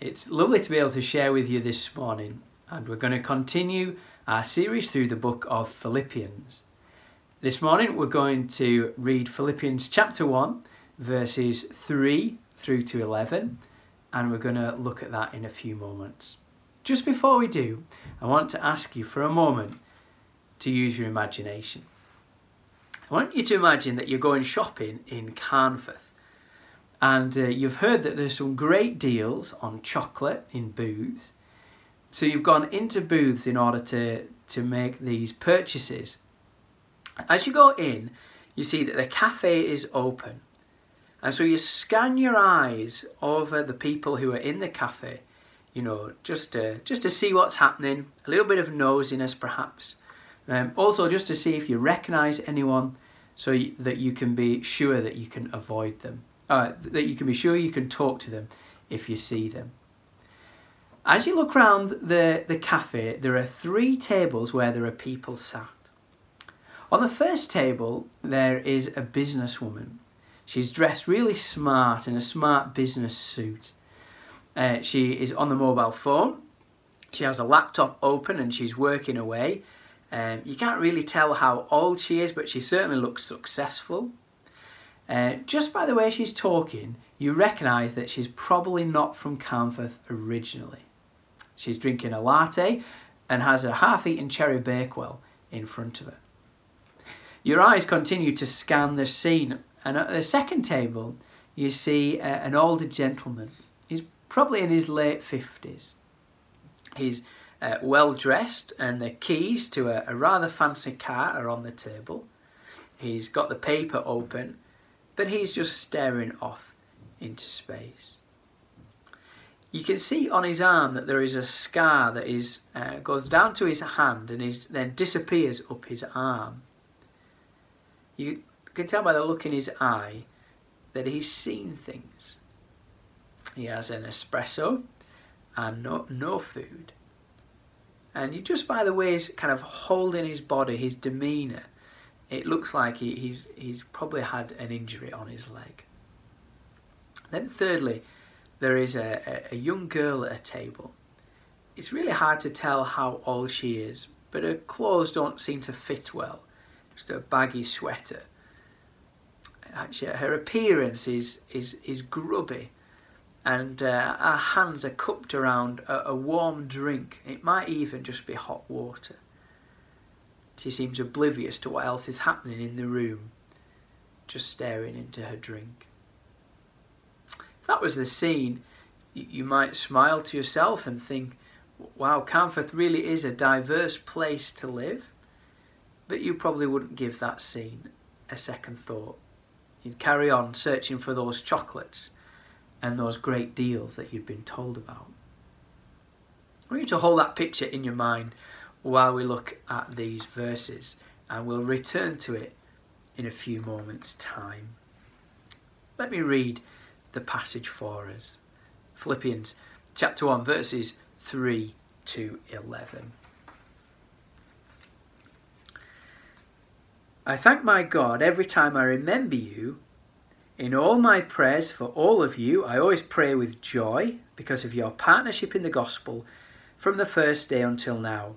It's lovely to be able to share with you this morning, and we're going to continue our series through the book of Philippians. This morning, we're going to read Philippians chapter 1, verses 3 through to 11, and we're going to look at that in a few moments. Just before we do, I want to ask you for a moment to use your imagination. I want you to imagine that you're going shopping in Carnforth and uh, you've heard that there's some great deals on chocolate in Booths. So you've gone into Booths in order to, to make these purchases. As you go in, you see that the cafe is open. And so you scan your eyes over the people who are in the cafe, you know, just to, just to see what's happening, a little bit of nosiness perhaps. Um, also, just to see if you recognize anyone so that you can be sure that you can avoid them uh, that you can be sure you can talk to them if you see them. As you look around the, the cafe, there are three tables where there are people sat. On the first table, there is a businesswoman. She's dressed really smart in a smart business suit. Uh, she is on the mobile phone. She has a laptop open and she's working away. Um, you can't really tell how old she is, but she certainly looks successful. Uh, just by the way she's talking, you recognise that she's probably not from Carnforth originally. She's drinking a latte and has a half eaten cherry bakewell in front of her. Your eyes continue to scan the scene, and at the second table, you see uh, an older gentleman. He's probably in his late 50s. He's uh, well dressed, and the keys to a, a rather fancy car are on the table. He's got the paper open but he's just staring off into space. You can see on his arm that there is a scar that is uh, goes down to his hand and is then disappears up his arm. You can tell by the look in his eye that he's seen things. He has an espresso and no, no food. And you just by the way he's kind of holding his body, his demeanour, it looks like he, he's, he's probably had an injury on his leg. Then, thirdly, there is a, a, young girl at a table. It's really hard to tell how old she is, but her clothes don't seem to fit well. Just a baggy sweater. Actually, her appearance is, is, is grubby, and uh, her hands are cupped around a, a warm drink. It might even just be hot water. She seems oblivious to what else is happening in the room, just staring into her drink. If that was the scene, you might smile to yourself and think, wow, Carnforth really is a diverse place to live. But you probably wouldn't give that scene a second thought. You'd carry on searching for those chocolates and those great deals that you've been told about. I want you to hold that picture in your mind while we look at these verses, and we'll return to it in a few moments' time. Let me read the passage for us Philippians chapter 1, verses 3 to 11. I thank my God every time I remember you. In all my prayers for all of you, I always pray with joy because of your partnership in the gospel from the first day until now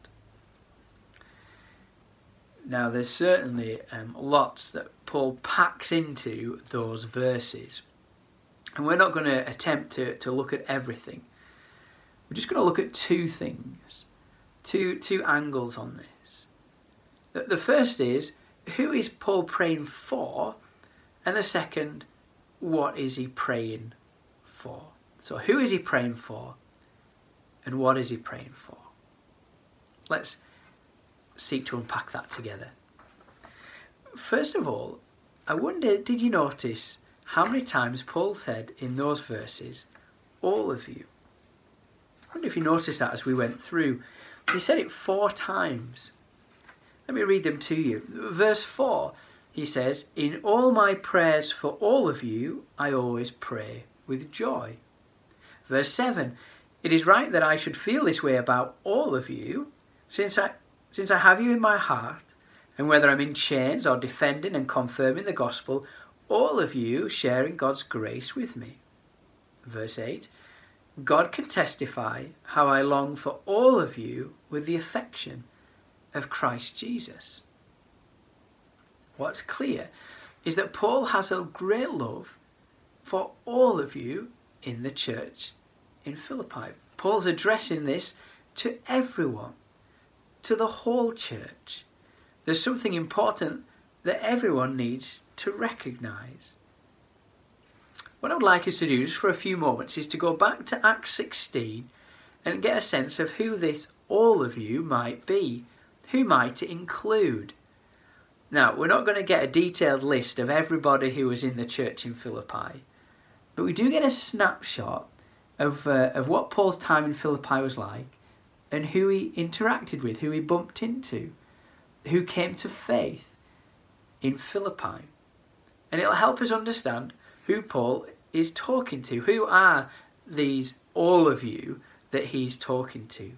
Now, there's certainly um, lots that Paul packs into those verses. And we're not going to attempt to, to look at everything. We're just going to look at two things, two, two angles on this. The, the first is who is Paul praying for? And the second, what is he praying for? So, who is he praying for? And what is he praying for? Let's seek to unpack that together. First of all, I wonder did you notice how many times Paul said in those verses, all of you? I wonder if you noticed that as we went through. He said it four times. Let me read them to you. Verse 4, he says, In all my prayers for all of you, I always pray with joy. Verse 7, It is right that I should feel this way about all of you, since I, since I have you in my heart, and whether I'm in chains or defending and confirming the gospel, all of you sharing God's grace with me. Verse 8, God can testify how I long for all of you with the affection of Christ Jesus. What's clear is that Paul has a great love for all of you in the church in Philippi. Paul's addressing this to everyone, to the whole church. There's something important that everyone needs to recognize. What I would like us to do just for a few moments is to go back to Acts 16 and get a sense of who this all of you might be who might it include? Now, we're not going to get a detailed list of everybody who was in the church in Philippi, but we do get a snapshot of, uh, of what Paul's time in Philippi was like and who he interacted with, who he bumped into, who came to faith in Philippi. And it'll help us understand who Paul is talking to. Who are these all of you that he's talking to?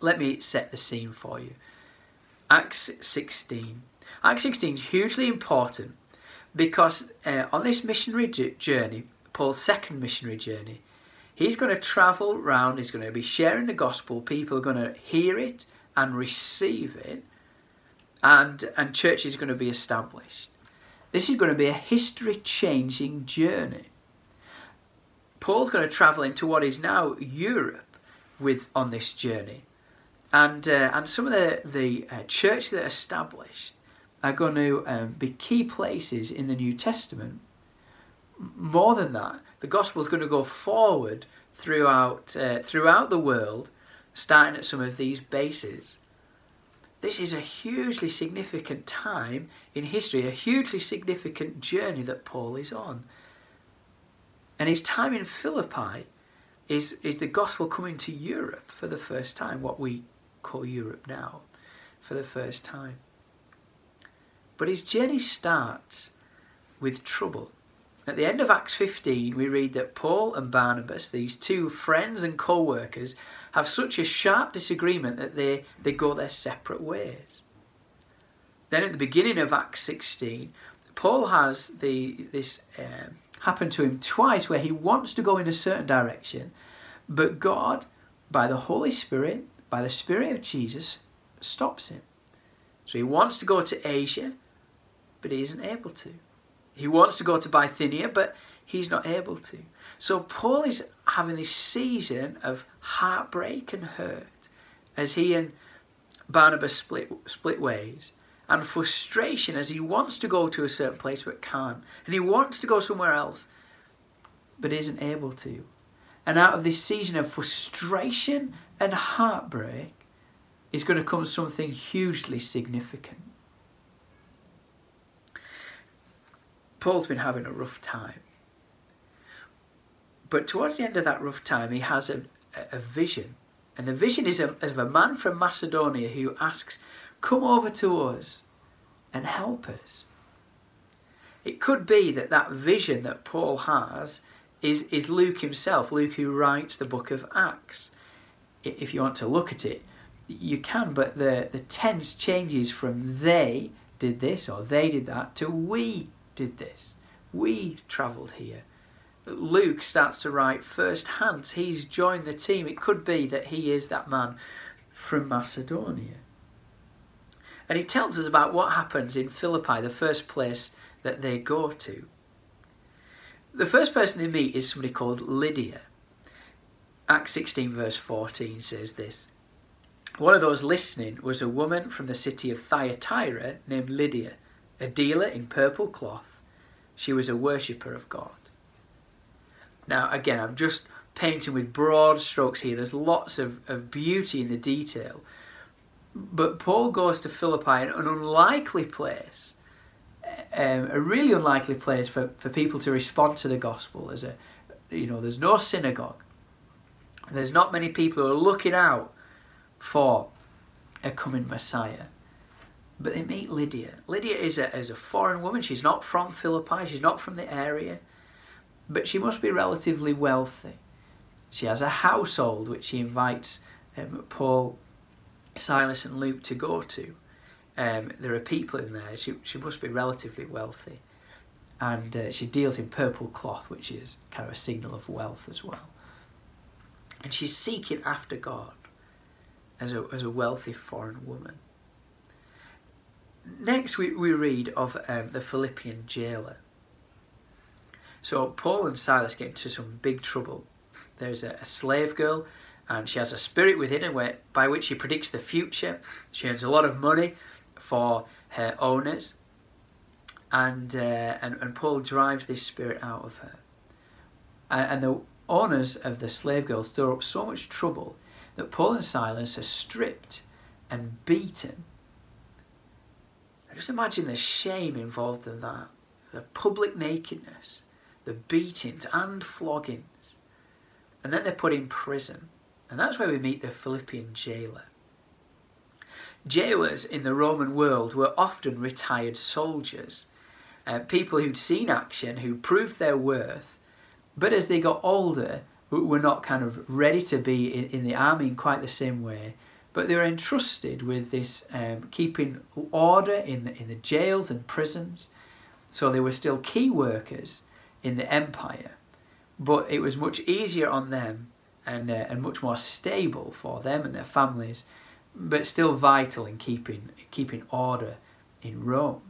Let me set the scene for you. Acts 16. Acts 16 is hugely important because uh, on this missionary journey, Paul's second missionary journey, he's going to travel around, he's going to be sharing the gospel, people are going to hear it and receive it, and, and churches are going to be established. This is going to be a history changing journey. Paul's going to travel into what is now Europe with on this journey and uh, and some of the the uh, churches that are established are going to um, be key places in the New Testament. More than that, the gospel is going to go forward throughout uh, throughout the world, starting at some of these bases. This is a hugely significant time in history, a hugely significant journey that Paul is on. And his time in Philippi is, is the gospel coming to Europe for the first time, what we call Europe now for the first time. But his journey starts with trouble. At the end of Acts 15, we read that Paul and Barnabas, these two friends and co workers, have such a sharp disagreement that they, they go their separate ways. Then at the beginning of Acts 16, Paul has the, this um, happen to him twice where he wants to go in a certain direction, but God, by the Holy Spirit, by the Spirit of Jesus, stops him. So he wants to go to Asia, but he isn't able to. He wants to go to Bithynia, but he's not able to. So Paul is having this season of heartbreak and hurt as he and Barnabas split, split ways, and frustration as he wants to go to a certain place but can't, and he wants to go somewhere else but isn't able to. And out of this season of frustration and heartbreak is going to come something hugely significant. Paul's been having a rough time. But towards the end of that rough time, he has a, a vision. And the vision is of, of a man from Macedonia who asks, Come over to us and help us. It could be that that vision that Paul has is, is Luke himself, Luke who writes the book of Acts. If you want to look at it, you can, but the, the tense changes from they did this or they did that to we did this. We travelled here. Luke starts to write first hand. He's joined the team. It could be that he is that man from Macedonia. And he tells us about what happens in Philippi, the first place that they go to. The first person they meet is somebody called Lydia. Acts 16, verse 14 says this one of those listening was a woman from the city of Thyatira named Lydia, a dealer in purple cloth. She was a worshipper of God. Now, again, I'm just painting with broad strokes here. There's lots of, of beauty in the detail. But Paul goes to Philippi, an unlikely place, um, a really unlikely place for, for people to respond to the gospel. There's a, you know, there's no synagogue. There's not many people who are looking out for a coming Messiah. But they meet Lydia. Lydia is a, is a foreign woman. She's not from Philippi. She's not from the area. But she must be relatively wealthy. She has a household which she invites um, Paul, Silas, and Luke to go to. Um, there are people in there. She, she must be relatively wealthy. And uh, she deals in purple cloth, which is kind of a signal of wealth as well. And she's seeking after God as a, as a wealthy foreign woman. Next, we, we read of um, the Philippian jailer. So, Paul and Silas get into some big trouble. There's a, a slave girl, and she has a spirit within her where, by which she predicts the future. She earns a lot of money for her owners, and, uh, and, and Paul drives this spirit out of her. And, and the owners of the slave girl stir up so much trouble that Paul and Silas are stripped and beaten. Just imagine the shame involved in that. The public nakedness, the beatings and floggings. And then they're put in prison. And that's where we meet the Philippian jailer. Jailers in the Roman world were often retired soldiers, uh, people who'd seen action, who proved their worth, but as they got older, were not kind of ready to be in, in the army in quite the same way, but they were entrusted with this um, keeping order in the, in the jails and prisons. So they were still key workers in the empire, but it was much easier on them and, uh, and much more stable for them and their families, but still vital in keeping, keeping order in Rome.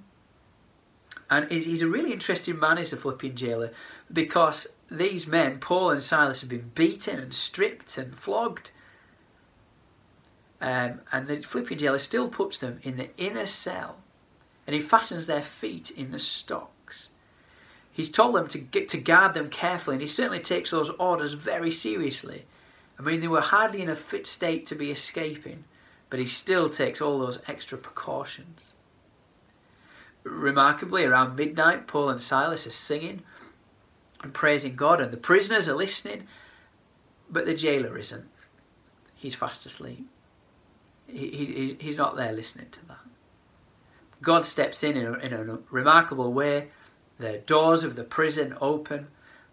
And he's a really interesting man, is the Philippian jailer, because these men, Paul and Silas, have been beaten and stripped and flogged. Um, and the Philippian jailer still puts them in the inner cell and he fastens their feet in the stocks. He's told them to get to guard them carefully, and he certainly takes those orders very seriously. I mean, they were hardly in a fit state to be escaping, but he still takes all those extra precautions. Remarkably, around midnight, Paul and Silas are singing and praising God, and the prisoners are listening, but the jailer isn't. He's fast asleep. He, he, he's not there listening to that. God steps in in a, in a remarkable way. The doors of the prison open,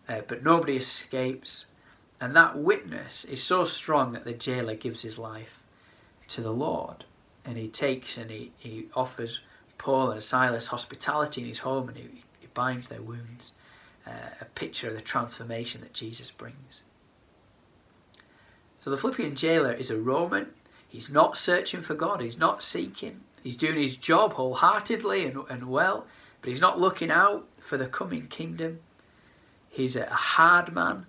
uh, but nobody escapes. And that witness is so strong that the jailer gives his life to the Lord. And he takes and he, he offers Paul and Silas hospitality in his home and he, he binds their wounds uh, a picture of the transformation that Jesus brings. So the Philippian jailer is a Roman. He's not searching for God, he's not seeking. He's doing his job wholeheartedly and, and well, but he's not looking out for the coming kingdom. He's a hard man,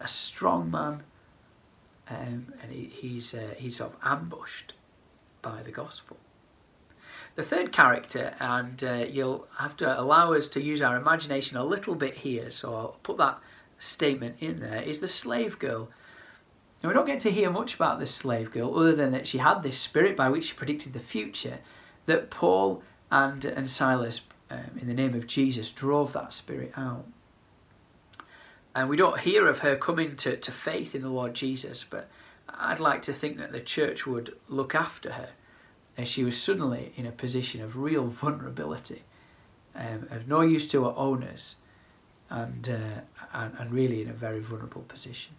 a strong man, um, and he, he's, uh, he's sort of ambushed by the gospel. The third character, and uh, you'll have to allow us to use our imagination a little bit here, so I'll put that statement in there, is the slave girl. Now, we don't get to hear much about this slave girl other than that she had this spirit by which she predicted the future, that Paul and, and Silas, um, in the name of Jesus, drove that spirit out. And we don't hear of her coming to, to faith in the Lord Jesus, but I'd like to think that the church would look after her and she was suddenly in a position of real vulnerability, um, of no use to her owners, and, uh, and, and really in a very vulnerable position.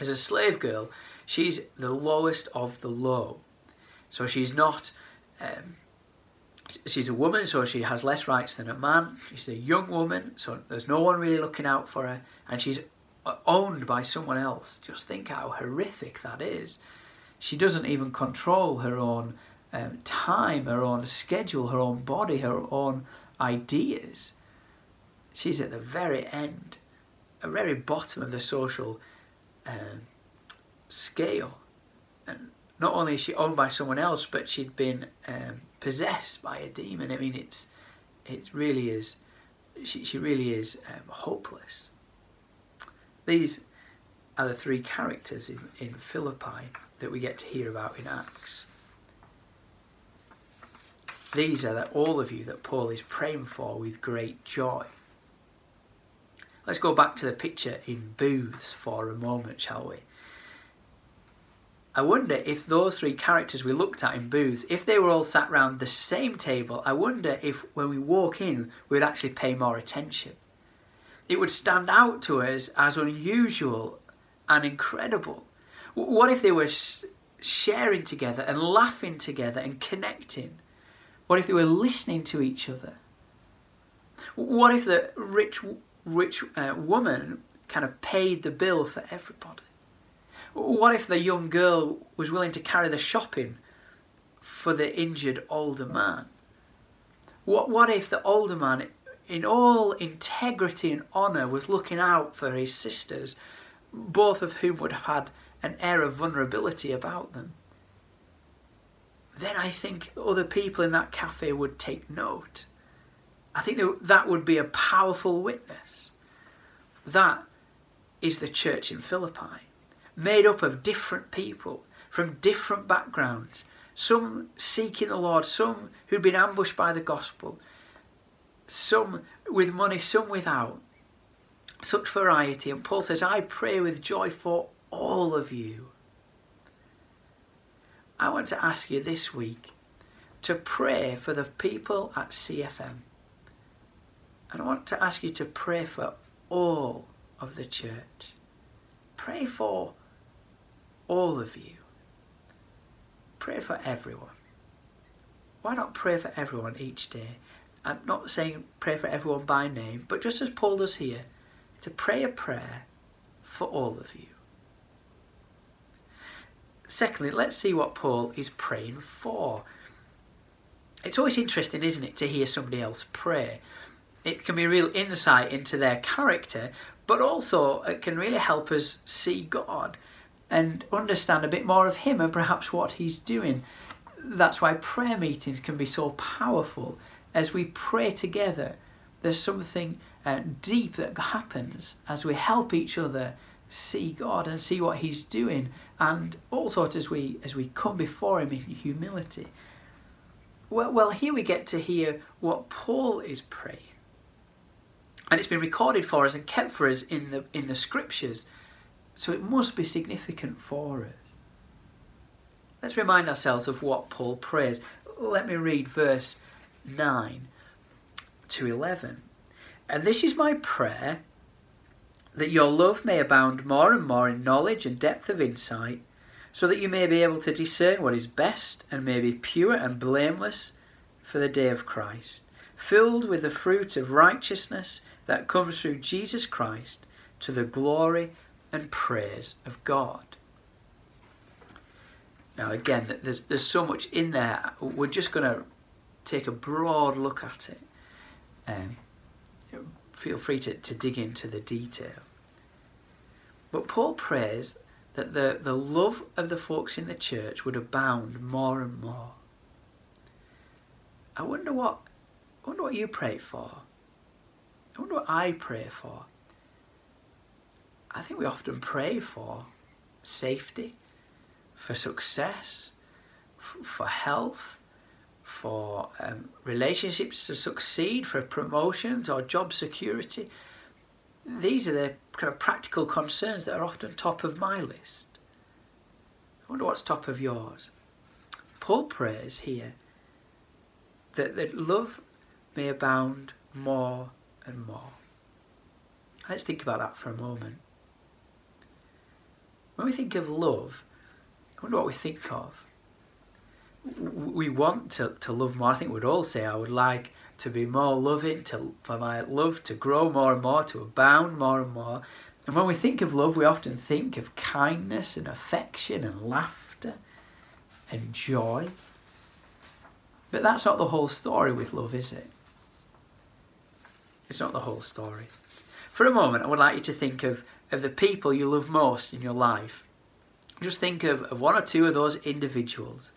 As a slave girl, she's the lowest of the low. So she's not, um, she's a woman, so she has less rights than a man. She's a young woman, so there's no one really looking out for her, and she's owned by someone else. Just think how horrific that is. She doesn't even control her own um, time, her own schedule, her own body, her own ideas. She's at the very end, a very bottom of the social um, scale. And not only is she owned by someone else, but she'd been um, possessed by a demon. I mean, it's it really is. She she really is um, hopeless. These are the three characters in, in Philippi that we get to hear about in Acts. These are the, all of you that Paul is praying for with great joy. Let's go back to the picture in Booths for a moment, shall we? I wonder if those three characters we looked at in Booths, if they were all sat round the same table, I wonder if when we walk in, we'd actually pay more attention. It would stand out to us as unusual and incredible. What if they were sharing together and laughing together and connecting? What if they were listening to each other? What if the rich, rich uh, woman kind of paid the bill for everybody? What if the young girl was willing to carry the shopping for the injured older man? What, what if the older man, in all integrity and honour, was looking out for his sisters, both of whom would have had an air of vulnerability about them? Then I think other people in that cafe would take note. I think that would be a powerful witness. That is the church in Philippi made up of different people from different backgrounds, some seeking the Lord, some who'd been ambushed by the gospel, some with money, some without. Such variety. And Paul says, I pray with joy for all of you. I want to ask you this week to pray for the people at CFM. And I want to ask you to pray for all of the church. Pray for all of you. Pray for everyone. Why not pray for everyone each day? I'm not saying pray for everyone by name, but just as Paul does here, to pray a prayer for all of you. Secondly, let's see what Paul is praying for. It's always interesting, isn't it, to hear somebody else pray. It can be real insight into their character, but also it can really help us see God and understand a bit more of him and perhaps what he's doing. That's why prayer meetings can be so powerful. As we pray together, there's something uh, deep that happens as we help each other see God and see what He's doing, and also as we as we come before Him in humility. Well, well, here we get to hear what Paul is praying, and it's been recorded for us and kept for us in the in the Scriptures. So it must be significant for us. Let's remind ourselves of what Paul prays. Let me read verse 9 to 11. And this is my prayer that your love may abound more and more in knowledge and depth of insight, so that you may be able to discern what is best and may be pure and blameless for the day of Christ, filled with the fruit of righteousness that comes through Jesus Christ to the glory and praise of God. Now, again, there's, there's so much in there. We're just going to take a broad look at it. Um, feel free to, to dig into the detail. But Paul prays that the, the love of the folks in the church would abound more and more. I wonder what I wonder what you pray for. I wonder what I pray for. I think we often pray for safety, for success, for health, for um, relationships to succeed, for promotions or job security. These are the kind of practical concerns that are often top of my list. I wonder what's top of yours. Paul prays here that, that love may abound more and more. Let's think about that for a moment. When we think of love, I wonder what we think of. We want to, to love more. I think we'd all say, I would like to be more loving, to, for my love to grow more and more, to abound more and more. And when we think of love, we often think of kindness and affection and laughter and joy. But that's not the whole story with love, is it? It's not the whole story. For a moment, I would like you to think of of the people you love most in your life. Just think of, of one or two of those individuals.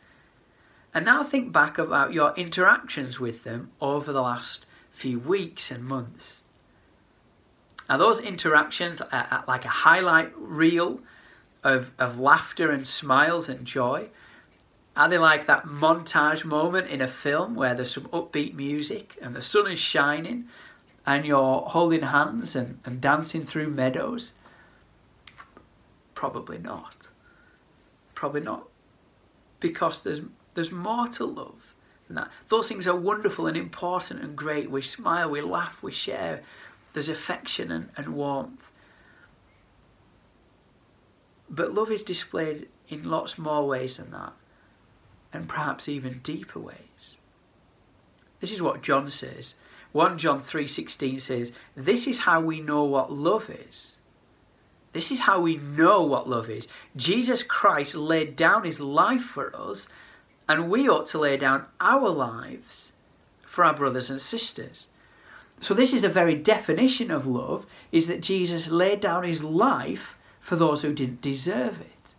And now think back about your interactions with them over the last few weeks and months. Are those interactions like a highlight reel of, of laughter and smiles and joy? Are they like that montage moment in a film where there's some upbeat music and the sun is shining and you're holding hands and, and dancing through meadows? Probably not. Probably not. Because there's there's more to love than that. Those things are wonderful and important and great. We smile, we laugh, we share. There's affection and, and warmth. But love is displayed in lots more ways than that, and perhaps even deeper ways. This is what John says. 1 John 3:16 says, "This is how we know what love is." This is how we know what love is. Jesus Christ laid down his life for us, and we ought to lay down our lives for our brothers and sisters. So this is a very definition of love is that Jesus laid down his life for those who didn't deserve it.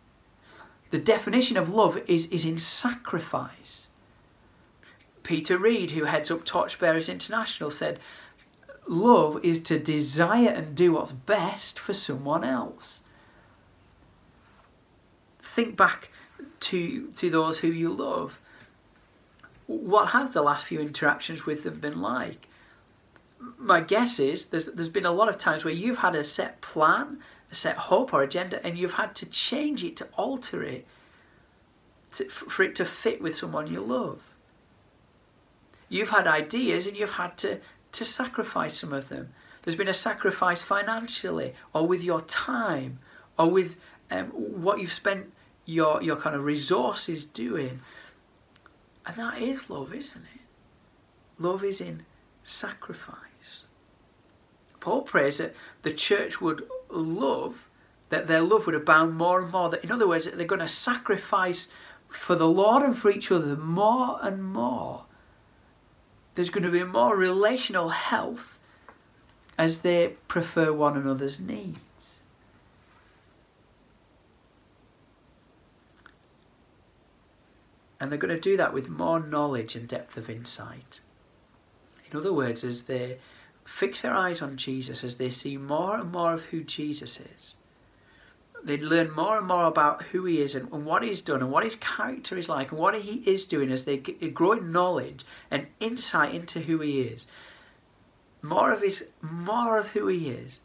The definition of love is, is in sacrifice. Peter Reid, who heads up Torchbearers International, said, Love is to desire and do what's best for someone else. Think back to, to those who you love. What has the last few interactions with them been like? My guess is there's, there's been a lot of times where you've had a set plan a set hope or agenda and you've had to change it to alter it to, for it to fit with someone you love. You've had ideas and you've had to, to sacrifice some of them. There's been a sacrifice financially or with your time or with um, what you've spent your, your kind of resources doing. And that is love, isn't it? Love is in sacrifice. Paul prays that the church would love, that their love would abound more and more. That, in other words, they're going to sacrifice for the Lord and for each other more and more. There's going to be more relational health as they prefer one another's needs. And they're going to do that with more knowledge and depth of insight. In other words, as they fix their eyes on Jesus as they see more and more of who Jesus is. They learn more and more about who he is and, and what he's done and what his character is like and what he is doing as they grow in knowledge and insight into who he is. More of his, more of who he is.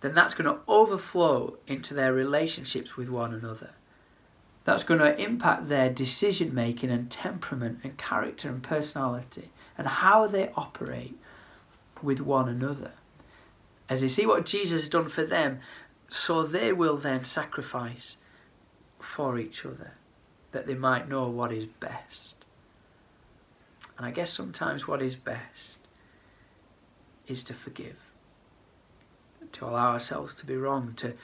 Then that's going to overflow into their relationships with one another. That's going to impact their decision making and temperament and character and personality and how they operate with one another. As they see what Jesus has done for them, so they will then sacrifice for each other, that they might know what is best. And I guess sometimes what is best is to forgive, to allow ourselves to be wrong, to,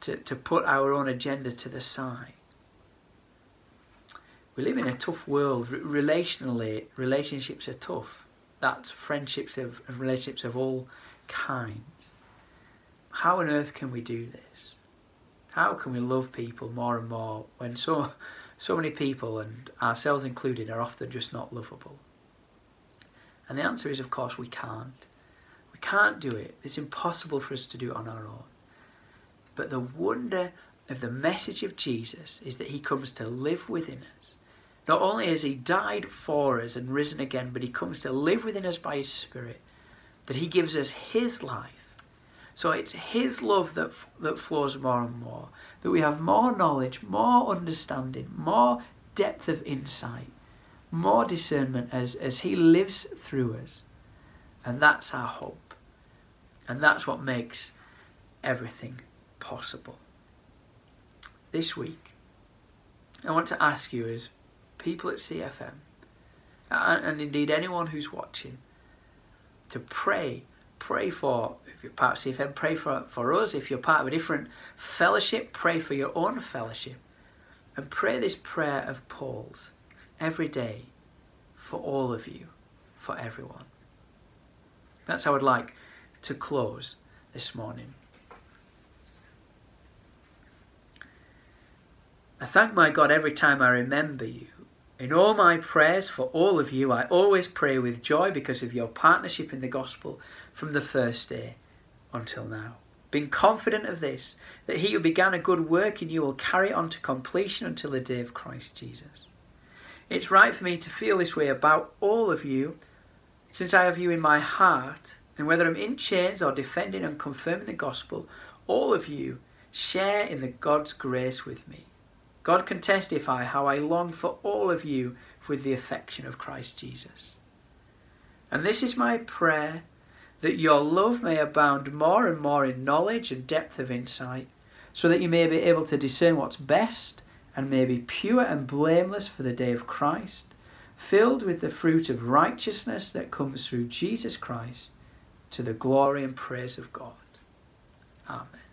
to, to put our own agenda to the side. We live in a tough world. Relationally, relationships are tough that's friendships of, and relationships of all kinds. How on earth can we do this? How can we love people more and more when so, so many people, and ourselves included, are often just not lovable? And the answer is, of course, we can't. We can't do it. It's impossible for us to do it on our own. But the wonder of the message of Jesus is that he comes to live within us not only has he died for us and risen again, but he comes to live within us by his Spirit, that he gives us his life. So it's his love that, that flows more and more, that we have more knowledge, more understanding, more depth of insight, more discernment as, as he lives through us. And that's our hope. And that's what makes everything possible. This week, I want to ask you as people at CFM, and, and indeed anyone who's watching, to pray. Pray for, if you're part of CFM, pray for, for us. If you're part of a different fellowship, pray for your own fellowship. And pray this prayer of Paul's every day for all of you, for everyone. That's how I'd like to close this morning. I thank my God every time I remember you. In all my prayers for all of you, I always pray with joy because of your partnership in the gospel from the first day until now. Being confident of this, that he who began a good work in you will carry it on to completion until the day of Christ Jesus. It's right for me to feel this way about all of you, since I have you in my heart, and whether I'm in chains or defending and confirming the gospel, all of you share in the God's grace with me. God can testify how I long for all of you with the affection of Christ Jesus. And this is my prayer that your love may abound more and more in knowledge and depth of insight, so that you may be able to discern what's best and may be pure and blameless for the day of Christ, filled with the fruit of righteousness that comes through Jesus Christ, to the glory and praise of God. Amen.